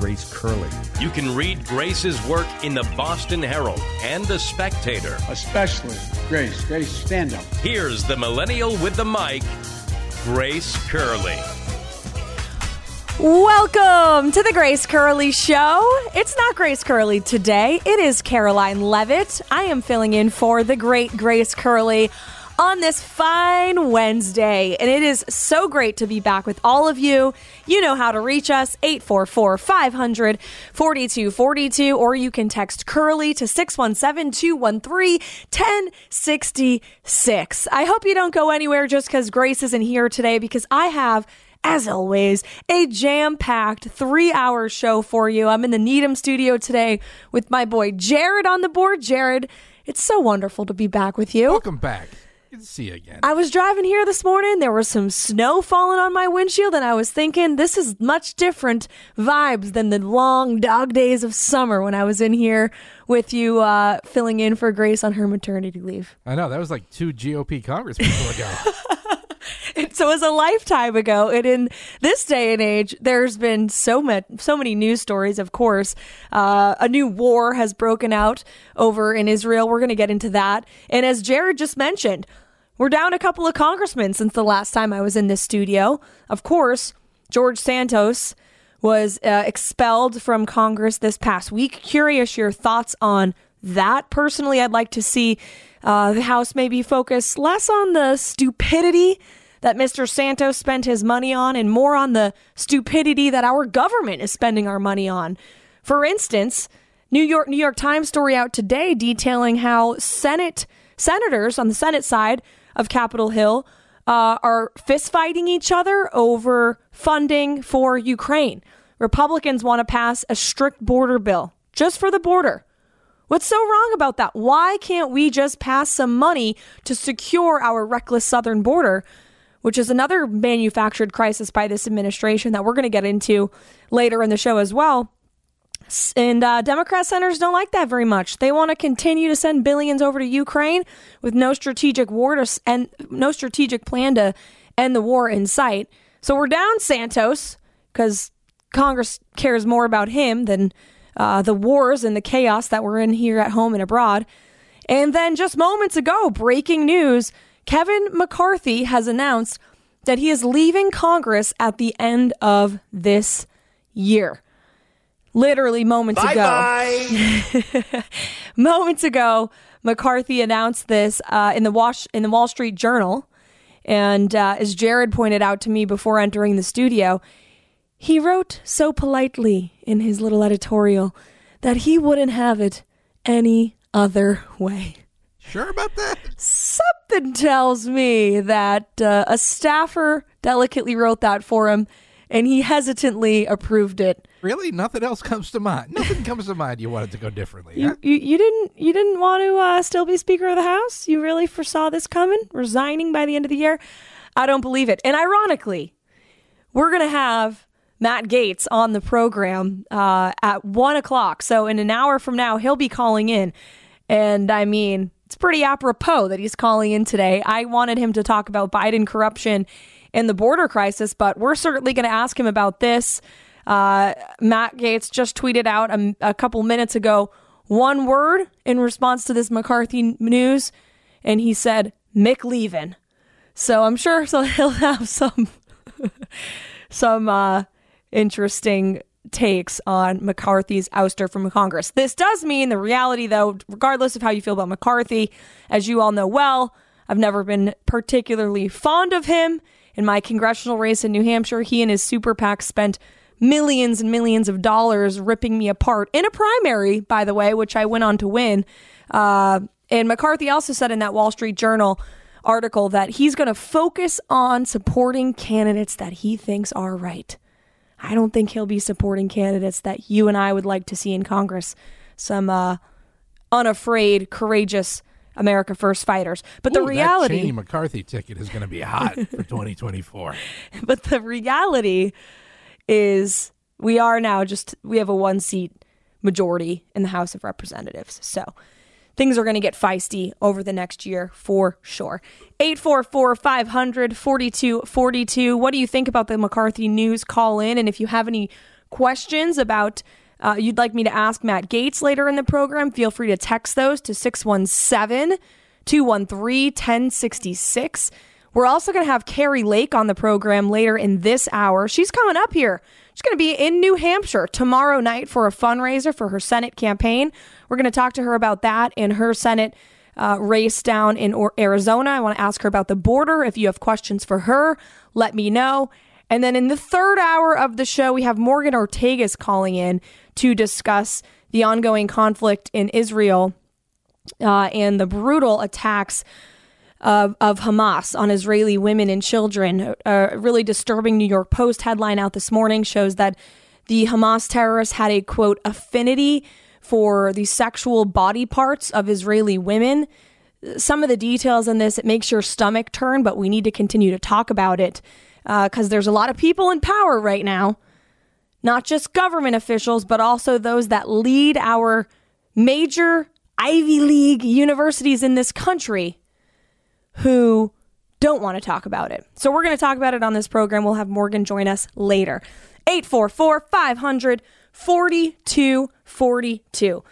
Grace Curley. You can read Grace's work in the Boston Herald and the Spectator. Especially Grace. Grace, stand up. Here's the millennial with the mic, Grace Curley. Welcome to the Grace Curley Show. It's not Grace Curley today, it is Karoline Leavitt. I am filling in for the great Grace Curley on this fine Wednesday. And it is so great to be back with all of you. You know how to reach us 844 500 4242, or you can text Curley to 617 213 1066. I hope you don't go anywhere just because Grace isn't here today because I have as always, a jam packed three hour show for you. I'm in the Needham studio today with my boy Jared on the board. Jared, it's so wonderful to be back with you. Welcome back. To see again. I was driving here this morning. There was some snow falling on my windshield, and I was thinking this is much different vibes than the long dog days of summer when I was in here with you uh, filling in for Grace on her maternity leave. I know that was like two GOP Congress people ago. so it was a lifetime ago. And in this day and age, there's been so much, so many news stories. Of course, uh, a new war has broken out over in Israel. We're going to get into that. And as Jared just mentioned, we're down a couple of congressmen since the last time I was in this studio. Of course, George Santos was uh, expelled from Congress this past week. Curious your thoughts on that. Personally, I'd like to see uh, the House maybe focus less on the stupidity that Mr. Santos spent his money on and more on the stupidity that our government is spending our money on. For instance, New York New York Times story out today detailing how Senate senators on the Senate side of Capitol Hill uh, are fistfighting each other over funding for Ukraine. Republicans want to pass a strict border bill just for the border. What's so wrong about that? Why can't we just pass some money to secure our reckless southern border which is another manufactured crisis by this administration that we're going to get into later in the show as well. And uh, Democrat senators don't like that very much. They want to continue to send billions over to Ukraine with no strategic war to, and no strategic plan to end the war in sight. So we're down Santos because Congress cares more about him than uh, the wars and the chaos that we're in here at home and abroad. And then just moments ago, breaking news Kevin McCarthy has announced that he is leaving Congress at the end of this year. Literally moments bye ago. Bye. moments ago, McCarthy announced this uh, in the Wash in the Wall Street Journal, and uh, as Jared pointed out to me before entering the studio, he wrote so politely in his little editorial that he wouldn't have it any other way. Sure about that? Something tells me that uh, a staffer delicately wrote that for him and he hesitantly approved it. Really? Nothing else comes to mind. Nothing comes to mind. You wanted to go differently. You, huh? you, you didn't you didn't want to uh, still be Speaker of the House? You really foresaw this coming, resigning by the end of the year? I don't believe it. And ironically, we're gonna have Matt Gaetz on the program uh, at one o'clock. So in an hour from now, he'll be calling in, and I mean it's pretty apropos that he's calling in today. I wanted him to talk about Biden corruption and the border crisis, but we're certainly going to ask him about this. Uh, Matt Gaetz just tweeted out a, a couple minutes ago one word in response to this McCarthy news, and he said McLeavin. So I'm sure so he'll have some some uh, interesting takes on McCarthy's ouster from Congress. This does mean the reality, though, regardless of how you feel about McCarthy, as you all know well, I've never been particularly fond of him. In my congressional race in New Hampshire, he and his super PAC spent millions and millions of dollars ripping me apart in a primary, by the way, which I went on to win. Uh, and McCarthy also said in that Wall Street Journal article that he's going to focus on supporting candidates that he thinks are right. I don't think he'll be supporting candidates that you and I would like to see in Congress. Some uh, unafraid, courageous America First fighters. But the Ooh, reality, that Cheney McCarthy ticket is going to be hot for 2024. but the reality is we are now just we have a one seat majority in the House of Representatives. So things are going to get feisty over the next year for sure. 844 500 4242. What do you think about the McCarthy news? Call in. And if you have any questions about uh, you'd like me to ask Matt Gaetz later in the program, feel free to text those to 617 213 1066. We're also going to have Kari Lake on the program later in this hour. She's coming up here. She's going to be in New Hampshire tomorrow night for a fundraiser for her Senate campaign. We're going to talk to her about that and her Senate uh, race down in Arizona. I want to ask her about the border. If you have questions for her, let me know. And then in the third hour of the show, we have Morgan Ortagus calling in to discuss the ongoing conflict in Israel uh, and the brutal attacks of, of Hamas on Israeli women and children. A really disturbing New York Post headline out this morning shows that the Hamas terrorists had a quote affinity for the sexual body parts of Israeli women. Some of the details in this, it makes your stomach turn, but we need to continue to talk about it because uh, there's a lot of people in power right now, not just government officials, but also those that lead our major Ivy League universities in this country who don't want to talk about it. So we're going to talk about it on this program. We'll have Morgan join us later. 844 500 4242.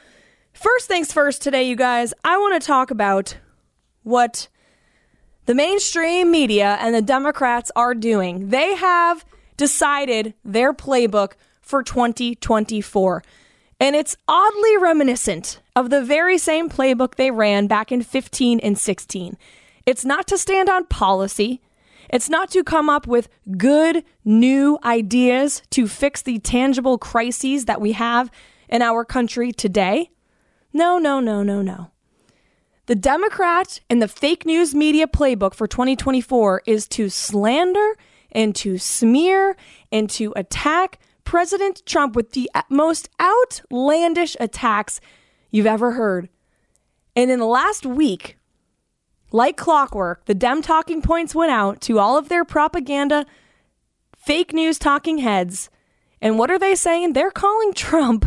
First things first today, you guys, I want to talk about what the mainstream media and the Democrats are doing. They have decided their playbook for 2024. And it's oddly reminiscent of the very same playbook they ran back in 15 and 16. It's not to stand on policy. It's not to come up with good new ideas to fix the tangible crises that we have in our country today. No, no, no, no, no. The Democrat and the fake news media playbook for 2024 is to slander and to smear and to attack President Trump with the most outlandish attacks you've ever heard. And in the last week, like clockwork, the Dem talking points went out to all of their propaganda, fake news talking heads. And what are they saying? They're calling Trump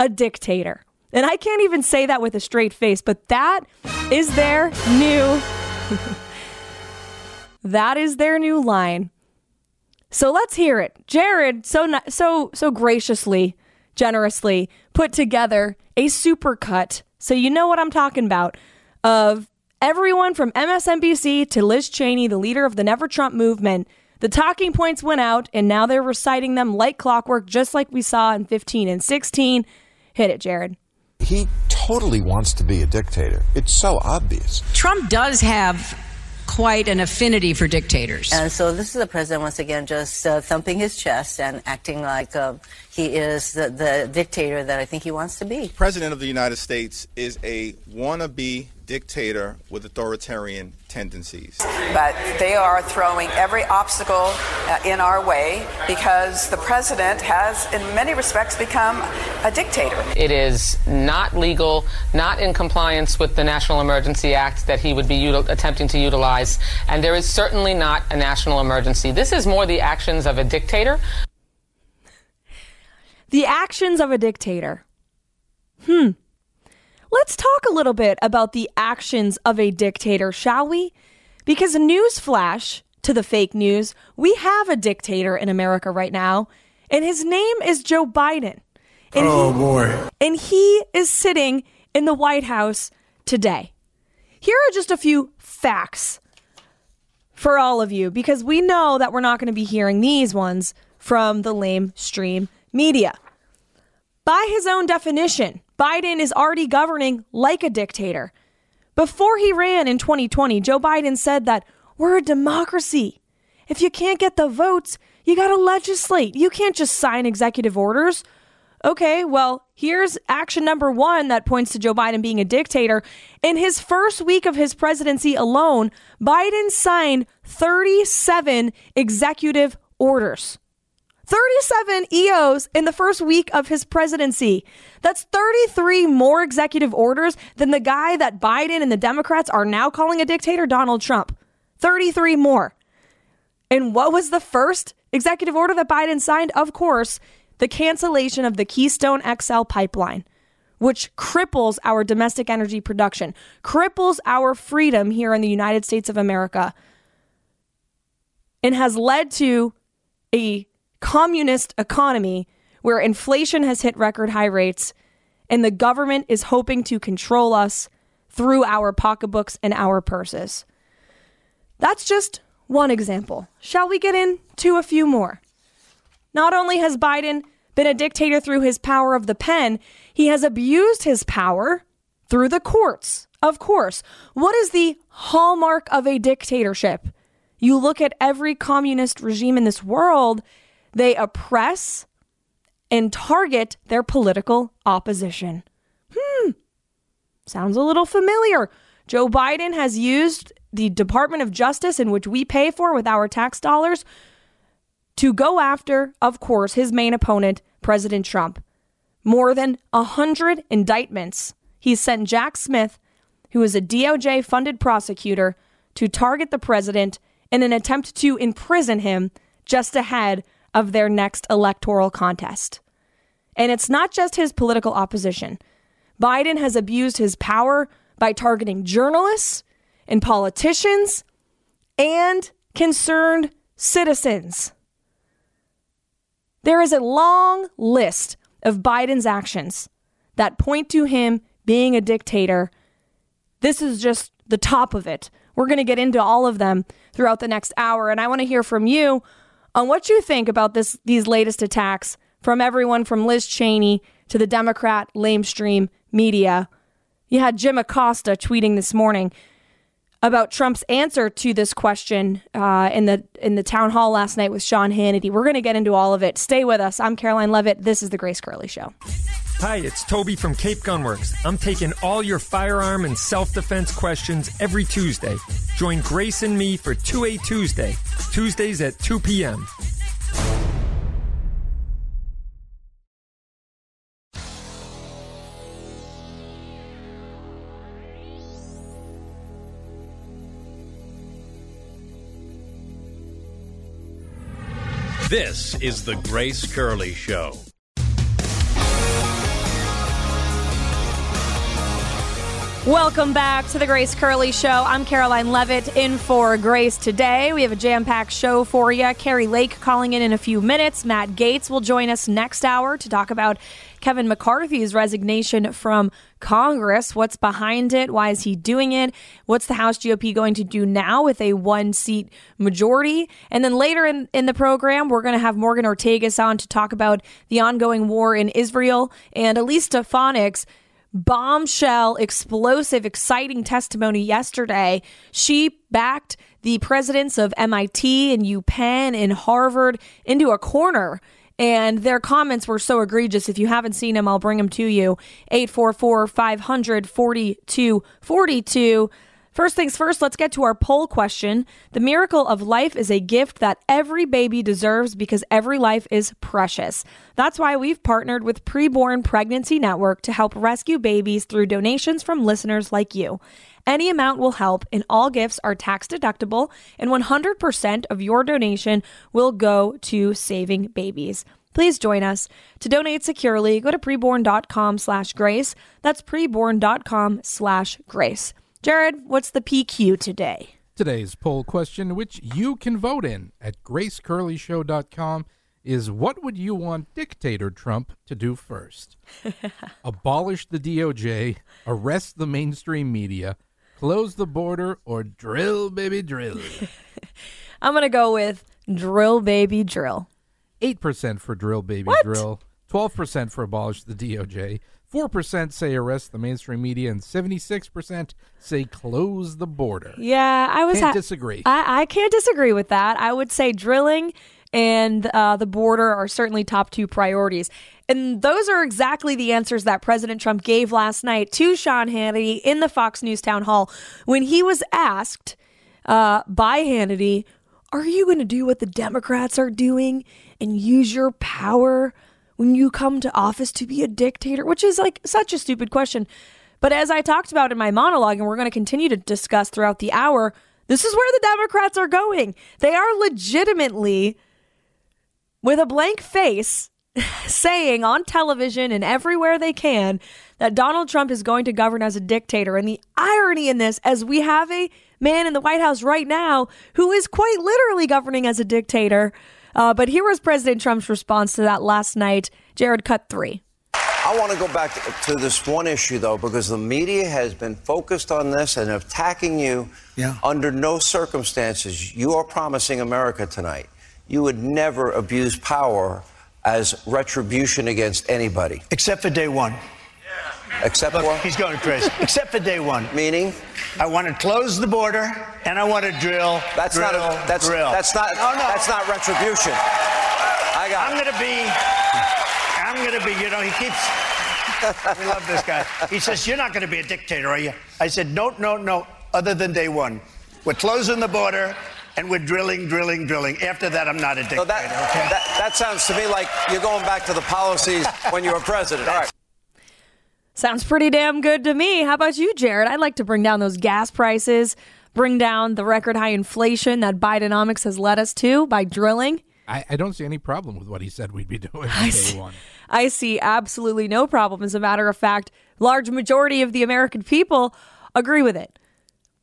a dictator. And I can't even say that with a straight face, but that is their new that is their new line. So let's hear it. Jared so so so graciously, generously put together a supercut. So you know what I'm talking about of everyone from MSNBC to Liz Cheney, the leader of the Never Trump movement. The talking points went out and now they're reciting them like clockwork just like we saw in 15 and 16. Hit it, Jared. He totally wants to be a dictator. It's so obvious. Trump does have quite an affinity for dictators. And so this is the president once again just uh, thumping his chest and acting like uh, he is the, the dictator that I think he wants to be. President of the United States is a wannabe dictator with authoritarian tendencies. But they are throwing every obstacle uh, in our way because the president has, in many respects, become a dictator. It is not legal, not in compliance with the National Emergency Act that he would be util- attempting to utilize, and there is certainly not a national emergency. This is more the actions of a dictator. The actions of a dictator. Hmm. Let's talk a little bit about the actions of a dictator, shall we? Because newsflash to the fake news, we have a dictator in America right now, and his name is Joe Biden. And oh he, boy. And he is sitting in the White House today. Here are just a few facts for all of you because we know that we're not going to be hearing these ones from the lamestream media. By his own definition, Biden is already governing like a dictator. Before he ran in 2020, Joe Biden said that we're a democracy. If you can't get the votes, you got to legislate. You can't just sign executive orders. Okay, well, here's action number one that points to Joe Biden being a dictator. In his first week of his presidency alone, Biden signed 37 executive orders. 37 EOs in the first week of his presidency. That's 33 more executive orders than the guy that Biden and the Democrats are now calling a dictator, Donald Trump. 33 more. And what was the first executive order that Biden signed? Of course, the cancellation of the Keystone XL pipeline, which cripples our domestic energy production, cripples our freedom here in the United States of America, and has led to a communist economy where inflation has hit record high rates and the government is hoping to control us through our pocketbooks and our purses. That's just one example. Shall we get into a few more? Not only has Biden been a dictator through his power of the pen, he has abused his power through the courts. Of course. What is the hallmark of a dictatorship? You look at every communist regime in this world, they oppress and target their political opposition. Hmm, sounds a little familiar. Joe Biden has used the Department of Justice, in which we pay for with our tax dollars, to go after, of course, his main opponent, President Trump. More than a hundred indictments. He sent Jack Smith, who is a DOJ funded prosecutor, to target the president in an attempt to imprison him just ahead of their next electoral contest. And it's not just his political opposition. Biden has abused his power by targeting journalists and politicians and concerned citizens. There is a long list of Biden's actions that point to him being a dictator. This is just the top of it. We're going to get into all of them throughout the next hour and I want to hear from you on what you think about this these latest attacks from everyone from Liz Cheney to the Democrat lamestream media. You had Jim Acosta tweeting this morning about Trump's answer to this question uh, in the in the town hall last night with Sean Hannity. We're going to get into all of it. Stay with us. I'm Karoline Leavitt. This is the Grace Curley Show. Hi, it's Toby from Cape Gunworks. I'm taking all your firearm and self defense questions every Tuesday. Join Grace and me for 2A Tuesday, Tuesdays at 2 p.m. This is the Grace Curley Show. Welcome back to the Grace Curley Show. I'm Karoline Leavitt in for Grace today. We have a jam packed show for you. Kari Lake calling in in a few minutes. Matt Gaetz will join us next hour to talk about Kevin McCarthy's resignation from Congress. What's behind it? Why is he doing it? What's the House GOP going to do now with a one seat majority? And then later in, in the program, we're going to have Morgan Ortagus on to talk about the ongoing war in Israel and Elise Stefanik's bombshell, explosive, exciting testimony yesterday. She backed the presidents of MIT and UPenn and Harvard into a corner. And their comments were so egregious. If you haven't seen them, I'll bring them to you. 844 500 4242. First things first, let's get to our poll question. The miracle of life is a gift that every baby deserves because every life is precious. That's why we've partnered with Preborn Pregnancy Network to help rescue babies through donations from listeners like you. Any amount will help, and all gifts are tax deductible, and 100% of your donation will go to saving babies. Please join us. To donate securely, go to preborn.com slash grace. That's preborn.com slash grace. Jared, what's the PQ today? Today's poll question, which you can vote in at gracecurleyshow.com, is what would you want dictator Trump to do first? Abolish the DOJ, arrest the mainstream media, close the border, or drill, baby, drill? I'm going to go with drill, baby, drill. 8% for drill, baby, What? drill. 12% for abolish the DOJ. 4% say arrest the mainstream media, and 76% say close the border. Yeah, I was Can't ha- disagree. I, I can't disagree with that. I would say drilling and uh, the border are certainly top two priorities. And those are exactly the answers that President Trump gave last night to Sean Hannity in the Fox News town hall when he was asked uh, by Hannity Are you going to do what the Democrats are doing and use your power when you come to office to be a dictator? Which is like such a stupid question. But as I talked about in my monologue, and we're going to continue to discuss throughout the hour, this is where the Democrats are going. They are legitimately, with a blank face, saying on television and everywhere they can that Donald Trump is going to govern as a dictator. And the irony in this, as we have a man in the White House right now who is quite literally governing as a dictator. Uh, but here was President Trump's response to that last night. Jared, cut three. I want to go back to, to, this one issue, though, because the media has been focused on this and attacking you. Yeah. Under no circumstances, you are promising America tonight you would never abuse power as retribution against anybody. Except for day one. Except Look, what? He's going crazy. Except for day one. Meaning? I want to close the border and I want to drill. That's drill, not. A, that's drill. That's not. No, no. That's not retribution. I got. I'm going to be. I'm going to be. You know, he keeps. we love this guy. He says, "You're not going to be a dictator, are you?" I said, "No, no, no. Other than day one, we're closing the border." And we're drilling, drilling, drilling. After that, I'm not a dictator. So that, okay? that, that sounds to me like you're going back to the policies when you were president. All right. Sounds pretty damn good to me. How about you, Jared? I'd like to bring down those gas prices, bring down the record high inflation that Bidenomics has led us to by drilling. I, I don't see any problem with what he said we'd be doing on I day see, one. I see absolutely no problem. As a matter of fact, large majority of the American people agree with it.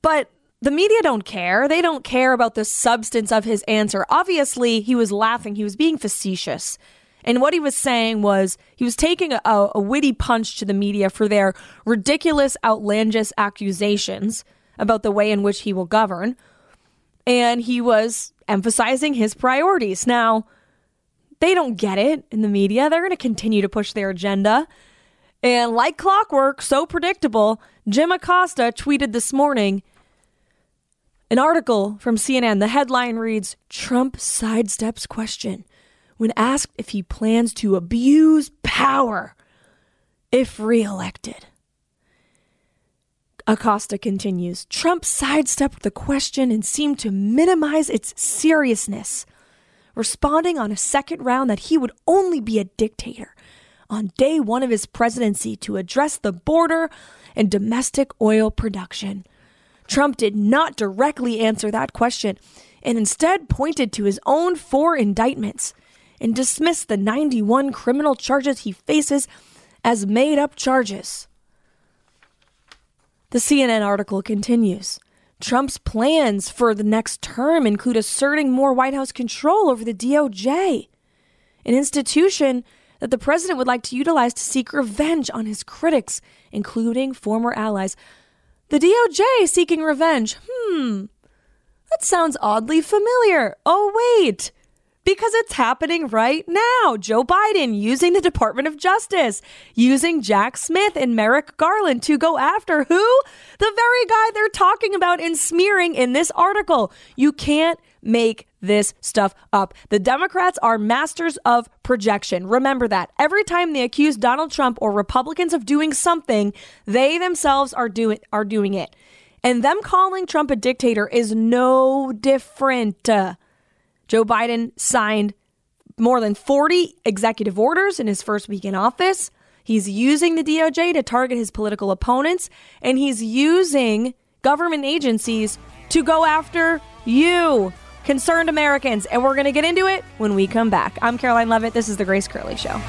But the media don't care. They don't care about the substance of his answer. Obviously, he was laughing. He was being facetious. And what he was saying was he was taking a, a, witty punch to the media for their ridiculous, outlandish accusations about the way in which he will govern. And he was emphasizing his priorities. Now, they don't get it in the media. They're going to continue to push their agenda. And like clockwork, so predictable, Jim Acosta tweeted this morning an article from CNN. The headline reads Trump sidesteps question when asked if he plans to abuse power if reelected. Acosta continues Trump sidestepped the question and seemed to minimize its seriousness, responding on a second round that he would only be a dictator on day one of his presidency to address the border and domestic oil production. Trump did not directly answer that question and instead pointed to his own four indictments and dismissed the 91 criminal charges he faces as made up charges. The CNN article continues. Trump's plans for the next term include asserting more White House control over the DOJ, an institution that the president would like to utilize to seek revenge on his critics, including former allies. The DOJ seeking revenge. Hmm. That sounds oddly familiar. Oh, wait because it's happening right now. Joe Biden using the Department of Justice, using Jack Smith and Merrick Garland to go after who? The very guy they're talking about and smearing in this article. You can't make this stuff up. The Democrats are masters of projection. Remember that. Every time they accuse Donald Trump or Republicans of doing something, they themselves are doing are doing it. And them calling Trump a dictator is no different. Joe Biden signed more than 40 executive orders in his first week in office. He's using the DOJ to target his political opponents, and he's using government agencies to go after you, concerned Americans. And we're going to get into it when we come back. I'm Karoline Leavitt. This is The Grace Curley Show.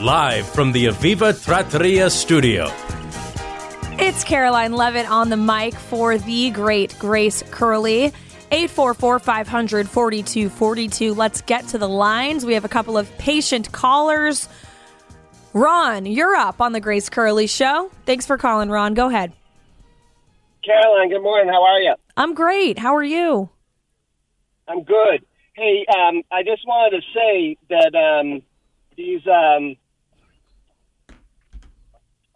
Live from the Aviva Trattoria studio. It's Karoline Leavitt on the mic for the great Grace Curley. 844 500 4242. Let's get to the lines. We have a couple of patient callers. Ron, you're up on the Grace Curley Show. Thanks for calling, Ron. Go ahead. Karoline, good morning. How are you? I'm great. How are you? I'm good. Hey, um, I just wanted to say that um, these um,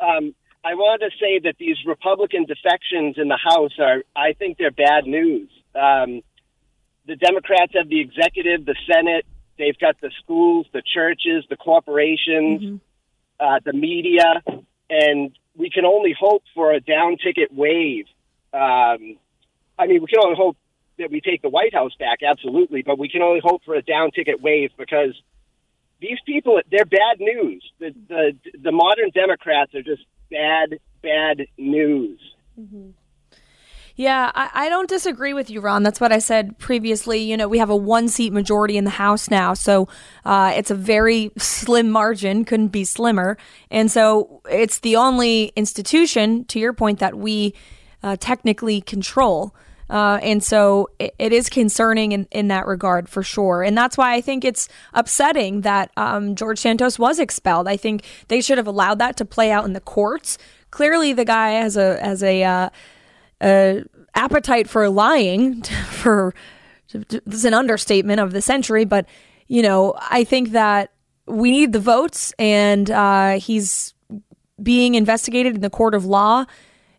Um, I want to say that these Republican defections in the House are, I think, they're bad news. Um, the Democrats have the executive, the Senate. They've got the schools, the churches, the corporations, mm-hmm. uh, the media, and we can only hope for a down ticket wave. Um, I mean, we can only hope that we take the White House back, absolutely, but we can only hope for a down ticket wave because these people, they're bad news. The, the, the modern Democrats are just bad, bad news. Mm-hmm. Yeah, I, I, don't disagree with you, Ron. That's what I said previously. You know, we have a one seat majority in the House now, so uh, it's a very slim margin, couldn't be slimmer. And so it's the only institution, to your point, that we uh, technically control. Uh, and so it, it is concerning in, in that regard for sure. And that's why I think it's upsetting that um, George Santos was expelled. I think they should have allowed that to play out in the courts. Clearly, the guy has a has a, uh, a appetite for lying. For is an understatement of the century, but you know, I think that we need the votes, and uh, he's being investigated in the court of law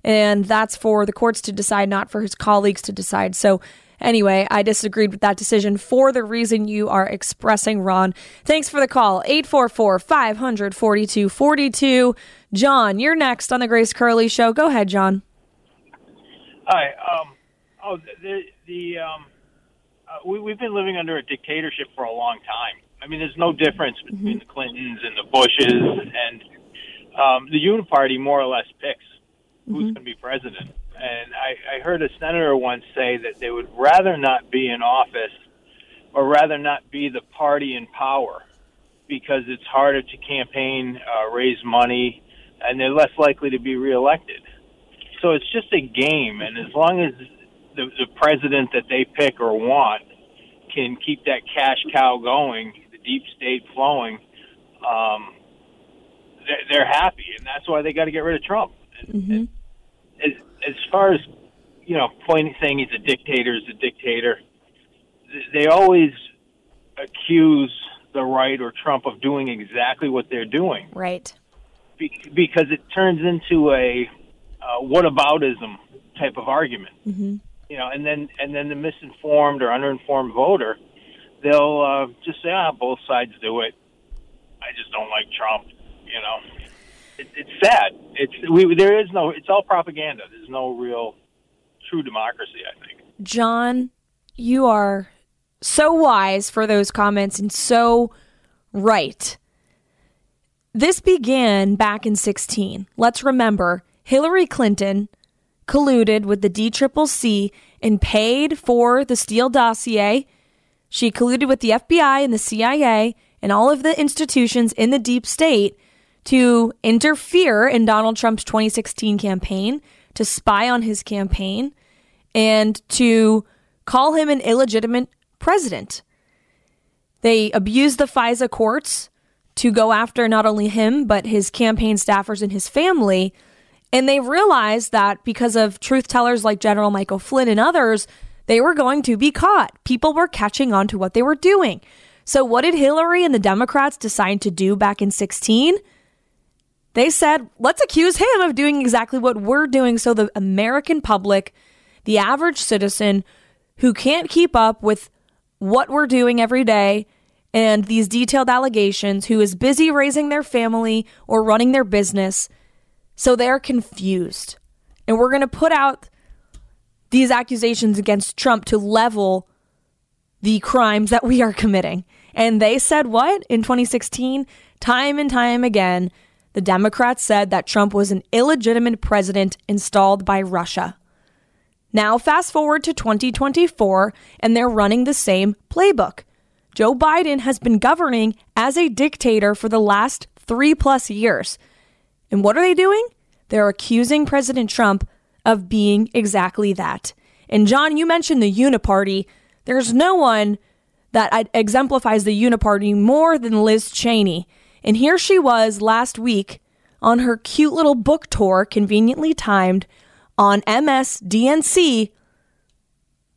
and that's for the courts to decide, not for his colleagues to decide. So, anyway, I disagreed with that decision for the reason you are expressing, Ron. Thanks for the call. 844 500 4242. John, you're next on the Grace Curley Show. Go ahead, John. Hi. Um, oh, the, the um, uh, we, we've been living under a dictatorship for a long time. I mean, there's no difference between mm-hmm. the Clintons and the Bushes, and um, the Uniparty more or less picks who's mm-hmm. going to be president. And I, I heard a senator once say that they would rather not be in office or rather not be the party in power because it's harder to campaign, uh, raise money, and they're less likely to be reelected. So it's just a game, and as long as the, the president that they pick or want can keep that cash cow going, the deep state flowing, um, they're, they're happy, and that's why they got to get rid of Trump. Mm-hmm. As, as far as you know, pointing saying he's a dictator is a dictator. They always accuse the right or Trump of doing exactly what they're doing. Right. Be- because it turns into a uh, whataboutism type of argument. Mm-hmm. You know, and then and then the misinformed or underinformed voter, they'll uh, just say, ah, both sides do it. I just don't like Trump. You know it, it's sad. It's we there is no. It's all propaganda. There's no real true democracy. I think. John, you are so wise for those comments and so right. This began back in 16. Let's remember Hillary Clinton colluded with the DCCC and paid for the Steele dossier. She colluded with the FBI and the CIA and all of the institutions in the deep state to interfere in Donald Trump's 2016 campaign, to spy on his campaign, and to call him an illegitimate president. They abused the FISA courts to go after not only him, but his campaign staffers and his family. And they realized that because of truth tellers like General Michael Flynn and others, they were going to be caught. People were catching on to what they were doing. So, what did Hillary and the Democrats decide to do back in 16? They said, let's accuse him of doing exactly what we're doing so the American public, the average citizen who can't keep up with what we're doing every day and these detailed allegations, who is busy raising their family or running their business, so they're confused. And we're going to put out these accusations against Trump to level the crimes that we are committing. And they said what in 2016? Time and time again, the Democrats said that Trump was an illegitimate president installed by Russia. Now, fast forward to 2024, and they're running the same playbook. Joe Biden has been governing as a dictator for the last three plus years. And what are they doing? They're accusing President Trump of being exactly that. And John, you mentioned the Uniparty. There's no one that exemplifies the Uniparty more than Liz Cheney. And here she was last week on her cute little book tour, conveniently timed, on MSDNC,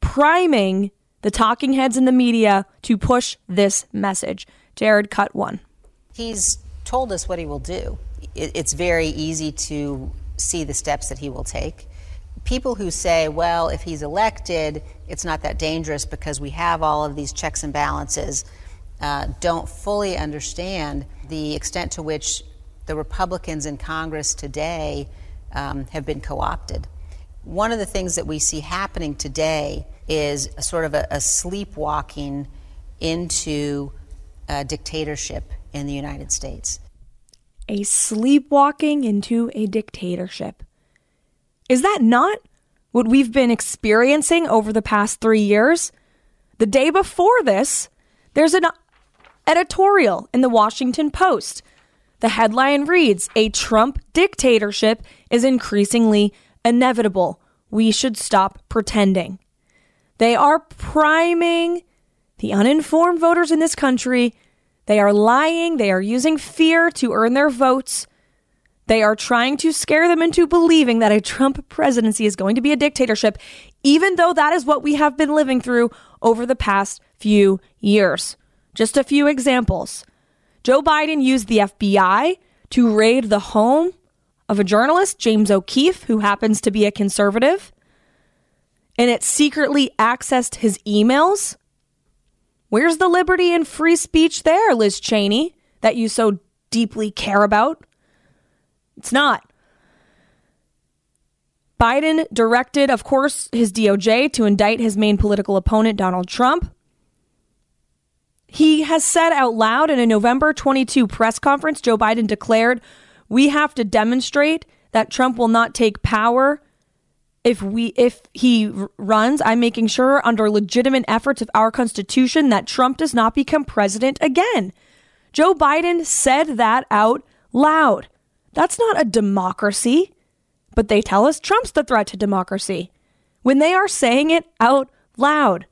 priming the talking heads in the media to push this message. Jared, cut one. He's told us what he will do. it's very easy to see the steps that he will take. People who say, well, if he's elected, it's not that dangerous because we have all of these checks and balances, uh, don't fully understand the extent to which the Republicans in Congress today um, have been co opted. One of the things that we see happening today is sort of a, a sleepwalking into a dictatorship in the United States. A sleepwalking into a dictatorship. Is that not what we've been experiencing over the past three years? The day before this, there's an editorial in the Washington Post. The headline reads A Trump dictatorship is increasingly inevitable. We should stop pretending. They are priming the uninformed voters in this country. They are lying. They are using fear to earn their votes. They are trying to scare them into believing that a Trump presidency is going to be a dictatorship, even though that is what we have been living through over the past few years. Just a few examples. Joe Biden used the FBI to raid the home of a journalist, James O'Keefe, who happens to be a conservative, and it secretly accessed his emails. Where's the liberty and free speech there, Liz Cheney, that you so deeply care about? It's not. Biden directed, of course, his DOJ to indict his main political opponent, Donald Trump. He has said out loud in a November 22 press conference, Joe Biden declared, We have to demonstrate that Trump will not take power. If we if he runs i'm making sure under legitimate efforts of our constitution that trump does not become president again. Joe biden said that out loud. That's not a democracy but they tell us trump's the threat to democracy when they are saying it out loud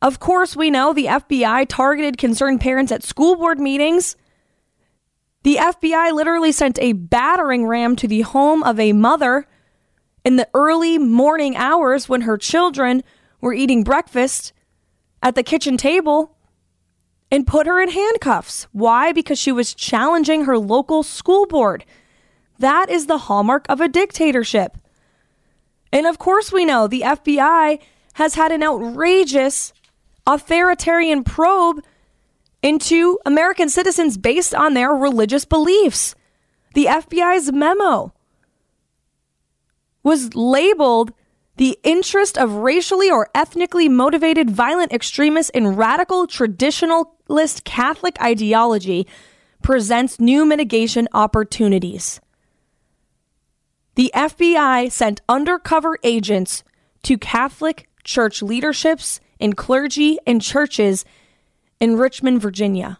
of course we know the fbi targeted concerned parents at school board meetings the fbi literally sent a battering ram to the home of a mother in the early morning hours when her children were eating breakfast at the kitchen table and put her in handcuffs. Why? Because she was challenging her local school board. That is the hallmark of a dictatorship. And of course, we know the FBI has had an outrageous authoritarian probe into American citizens based on their religious beliefs. The FBI's memo was labeled the interest of racially or ethnically motivated violent extremists in radical traditionalist Catholic ideology presents new mitigation opportunities. The FBI sent undercover agents to Catholic church leaderships and clergy and churches in Richmond, Virginia.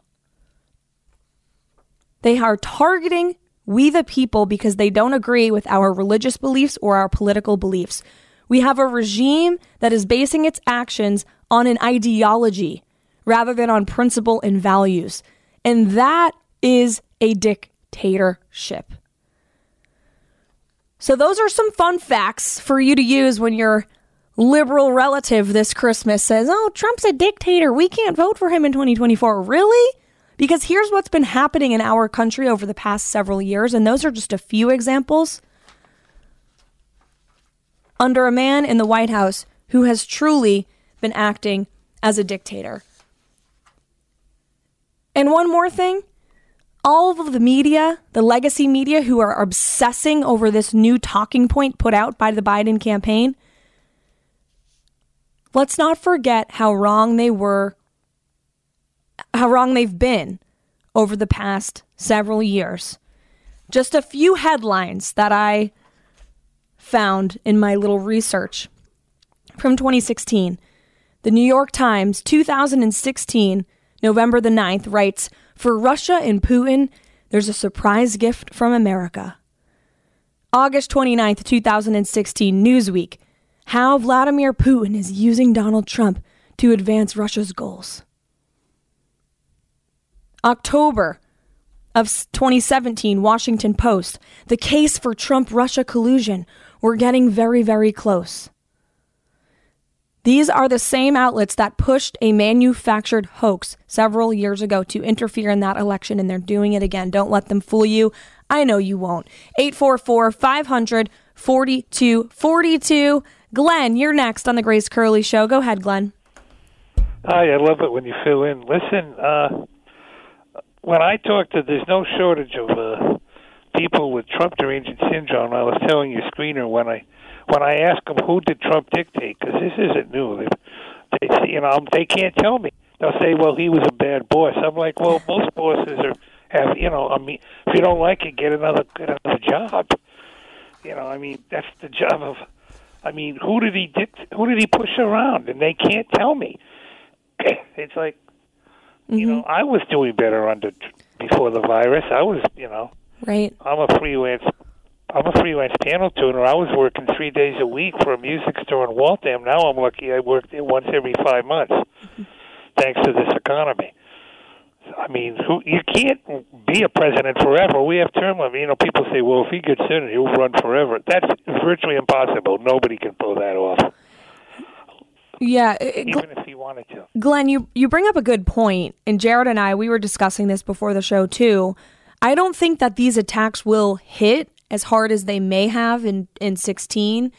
They are targeting we the people because they don't agree with our religious beliefs or our political beliefs. We have a regime that is basing its actions on an ideology rather than on principle and values. And that is a dictatorship. So, those are some fun facts for you to use when your liberal relative this Christmas says, Oh, Trump's a dictator. We can't vote for him in 2024. Really? Because here's what's been happening in our country over the past several years, and those are just a few examples. Under a man in the White House who has truly been acting as a dictator. And one more thing all of the media, the legacy media who are obsessing over this new talking point put out by the Biden campaign, let's not forget how wrong they were how wrong they've been over the past several years. Just a few headlines that I found in my little research from 2016. The New York Times, 2016, November the 9th, writes For Russia and Putin, there's a surprise gift from America. August 29th, 2016, Newsweek. How Vladimir Putin is using Donald Trump to advance Russia's goals. October of 2017, Washington Post, the case for Trump Russia collusion. We're getting very, very close. These are the same outlets that pushed a manufactured hoax several years ago to interfere in that election, and they're doing it again. Don't let them fool you. I know you won't. 844 500 4242. Glenn, you're next on the Grace Curley Show. Go ahead, Glenn. Hi, I love it when you fill in. Listen, uh, when I talk to, there's no shortage of uh, people with Trump derangement syndrome. I was telling your screener when I when I ask them who did Trump dictate, because this isn't new. They, they, you know, they can't tell me. They'll say, "Well, he was a bad boss." I'm like, "Well, most bosses are have, you know, I mean, if you don't like it, get another get another job." You know, I mean, that's the job of. I mean, who did he dict- who did he push around? And they can't tell me. It's like, mm-hmm. you know, I was doing better under before the virus. I was, you know, right. I'm a freelance I'm a freelance piano tuner. I was working three days a week for a music store in Waltham. Now I'm lucky I work there once every five months, thanks to this economy. I mean, who, you can't be a president forever. We have term limits. You know, people say, well, if he gets in, he'll run forever. That's virtually impossible. Nobody can pull that off. Yeah, even if he wanted to. Glenn, you you bring up a good point. point, and Jared and I we were discussing this before the show too. I don't think that these attacks will hit as hard as they may have in, in 16.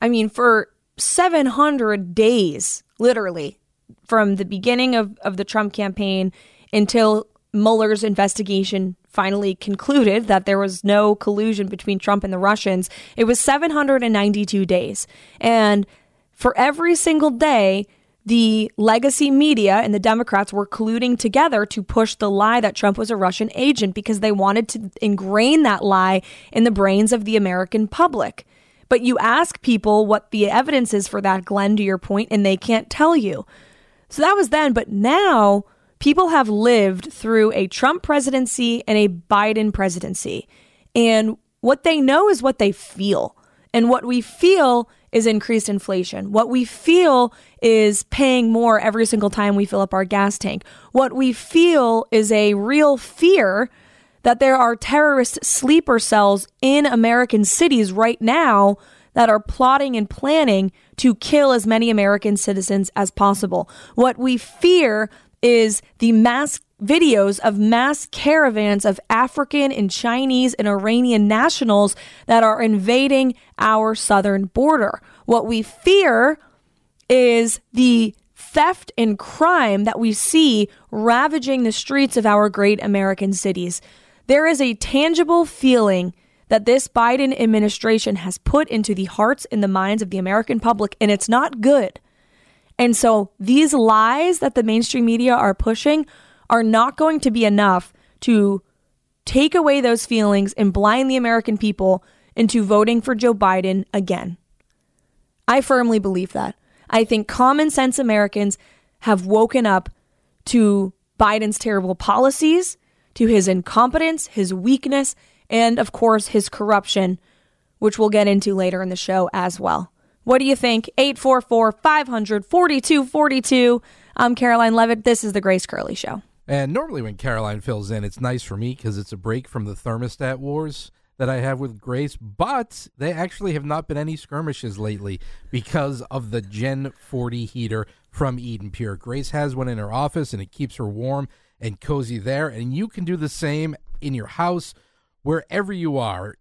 I mean, for 700 days, literally, from the beginning of, of the Trump campaign until Mueller's investigation finally concluded that there was no collusion between Trump and the Russians, it was 792 days. And for every single day, the legacy media and the Democrats were colluding together to push the lie that Trump was a Russian agent because they wanted to ingrain that lie in the brains of the American public. But you ask people what the evidence is for that, Glenn, to your point, and they can't tell you. So that was then. But now people have lived through a Trump presidency and a Biden presidency. And what they know is what they feel. And what we feel is increased inflation. What we feel is paying more every single time we fill up our gas tank. What we feel is a real fear that there are terrorist sleeper cells in American cities right now that are plotting and planning to kill as many American citizens as possible. What we fear is the mass videos of mass caravans of African and Chinese and Iranian nationals that are invading our southern border. What we fear is the theft and crime that we see ravaging the streets of our great American cities. There is a tangible feeling that this Biden administration has put into the hearts and the minds of the American public, and it's not good. And so these lies that the mainstream media are pushing are not going to be enough to take away those feelings and blind the American people into voting for Joe Biden again. I firmly believe that. I think common sense Americans have woken up to Biden's terrible policies, to his incompetence, his weakness, and of course, his corruption, which we'll get into later in the show as well. What do you think? 844 500 4242. I'm Karoline Leavitt. This is The Grace Curley Show. And normally, when Karoline fills in, it's nice for me because it's a break from the thermostat wars that I have with Grace. But they actually have not been any skirmishes lately because of the Gen 40 heater from EdenPure. Grace has one in her office and it keeps her warm and cozy there. And you can do the same in your house, wherever you are.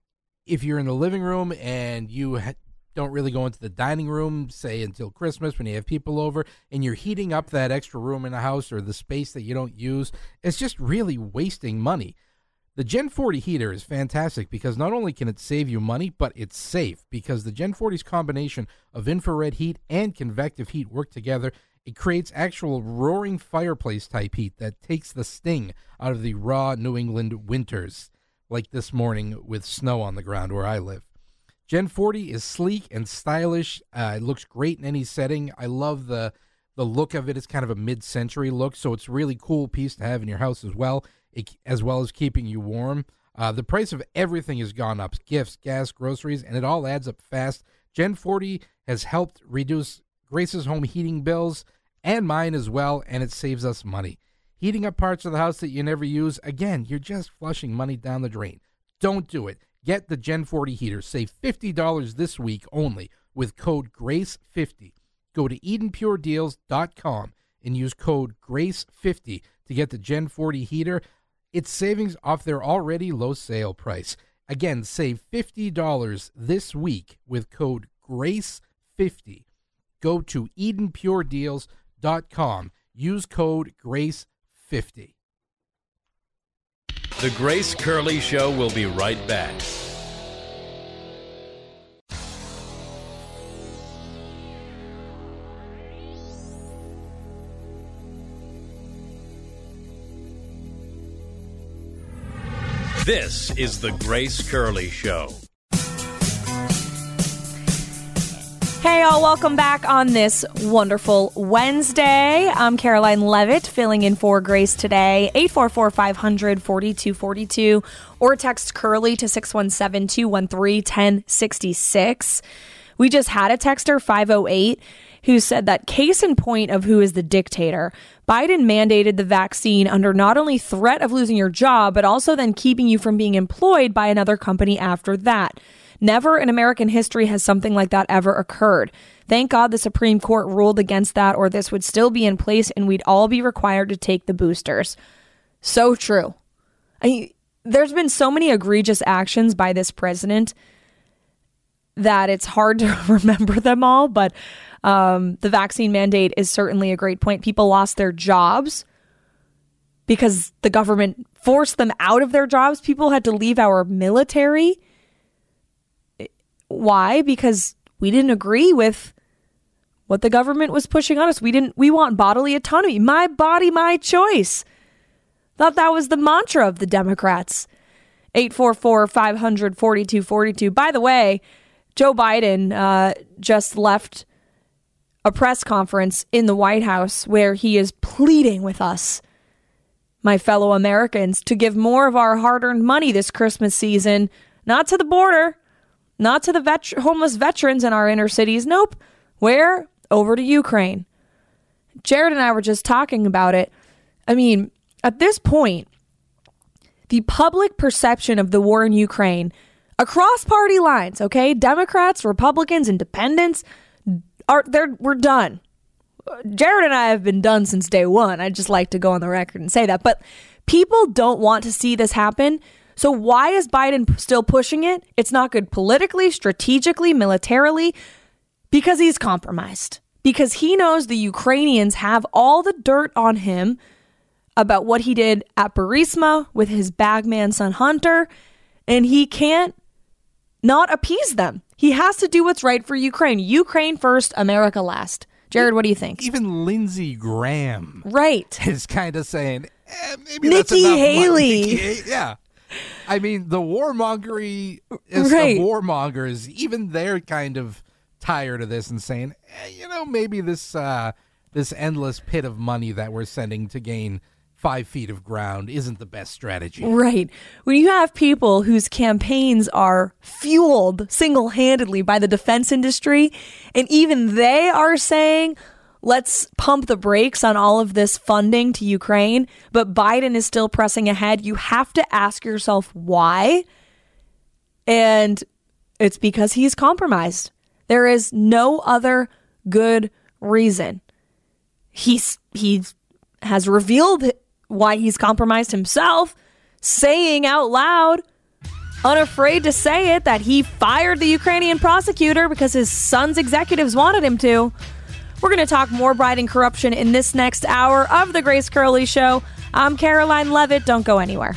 If you're in the living room and you ha- don't really go into the dining room, say until Christmas when you have people over, and you're heating up that extra room in the house or the space that you don't use, it's just really wasting money. The Gen 40 heater is fantastic because not only can it save you money, but it's safe because the Gen 40's combination of infrared heat and convective heat work together. It creates actual roaring fireplace type heat that takes the sting out of the raw New England winters, like this morning with snow on the ground where I live. Gen 40 is sleek and stylish. Uh, it looks great in any setting. I love the the look of it. It's kind of a mid-century look, so it's really cool piece to have in your house as well, it, as well as keeping you warm. Uh, the price of everything has gone up: gifts, gas, groceries, and it all adds up fast. Gen 40 has helped reduce Grace's home heating bills and mine as well, and it saves us money. Heating up parts of the house that you never use, again, you're just flushing money down the drain. Don't do it. Get the Gen 40 heater. Save $50 this week only with code GRACE50. Go to EdenPureDeals.com and use code GRACE50 to get the Gen 40 heater. It's savings off their already low sale price. Again, save $50 this week with code GRACE50. Go to EdenPureDeals.com. Use code GRACE50. The Grace Curley Show will be right back. This is the Grace Curley Show. Hey, all, welcome back on this wonderful Wednesday. I'm Karoline Leavitt, filling in for Grace today. 844 500 4242 or text Curley to 617 213 1066. We just had a texter, 508, who said that case in point of who is the dictator. Biden mandated the vaccine under not only threat of losing your job, but also then keeping you from being employed by another company after that. Never in American history has something like that ever occurred. Thank God the Supreme Court ruled against that, or this would still be in place and we'd all be required to take the boosters. So true. I, there's been so many egregious actions by this president that it's hard to remember them all, but um, the vaccine mandate is certainly a great point. People lost their jobs because the government forced them out of their jobs. People had to leave our military. Why? Because we didn't agree with what the government was pushing on us. We didn't we want bodily autonomy. My body, my choice. Thought that was the mantra of the Democrats. 844 500 4242. By the way, Joe Biden uh, just left a press conference in the White House where he is pleading with us, my fellow Americans, to give more of our hard earned money this Christmas season, not to the border, not to the vet- homeless veterans in our inner cities. Nope. Where? Over to Ukraine. Jared and I were just talking about it. I mean, at this point, the public perception of the war in Ukraine across party lines, okay? Democrats, Republicans, independents are they're we're done. Jared and I have been done since day 1. I'd just like to go on the record and say that. But people don't want to see this happen. So why is Biden still pushing it? It's not good politically, strategically, militarily because he's compromised. Because he knows the Ukrainians have all the dirt on him about what he did at Burisma with his bagman son Hunter, and he can't not appease them. He has to do what's right for Ukraine. Ukraine first, America last. Jared, what do you think? Even Lindsey Graham, right, is kind of saying eh, maybe Nikki that's Haley. Nikki yeah. I mean, the warmongery is Right. the warmongers. Even they're kind of tired of this and saying, eh, you know, maybe this uh, this endless pit of money that we're sending to gain five feet of ground isn't the best strategy. Right. When you have people whose campaigns are fueled single handedly by the defense industry, and even they are saying, let's pump the brakes on all of this funding to Ukraine, but Biden is still pressing ahead, you have to ask yourself why. And it's because he's compromised. There is no other good reason. He's he has revealed why he's compromised himself, saying out loud, unafraid to say it, that he fired the Ukrainian prosecutor because his son's executives wanted him to. We're going to talk more Biden corruption in this next hour of The Grace Curley Show. I'm Karoline Leavitt. Don't go anywhere.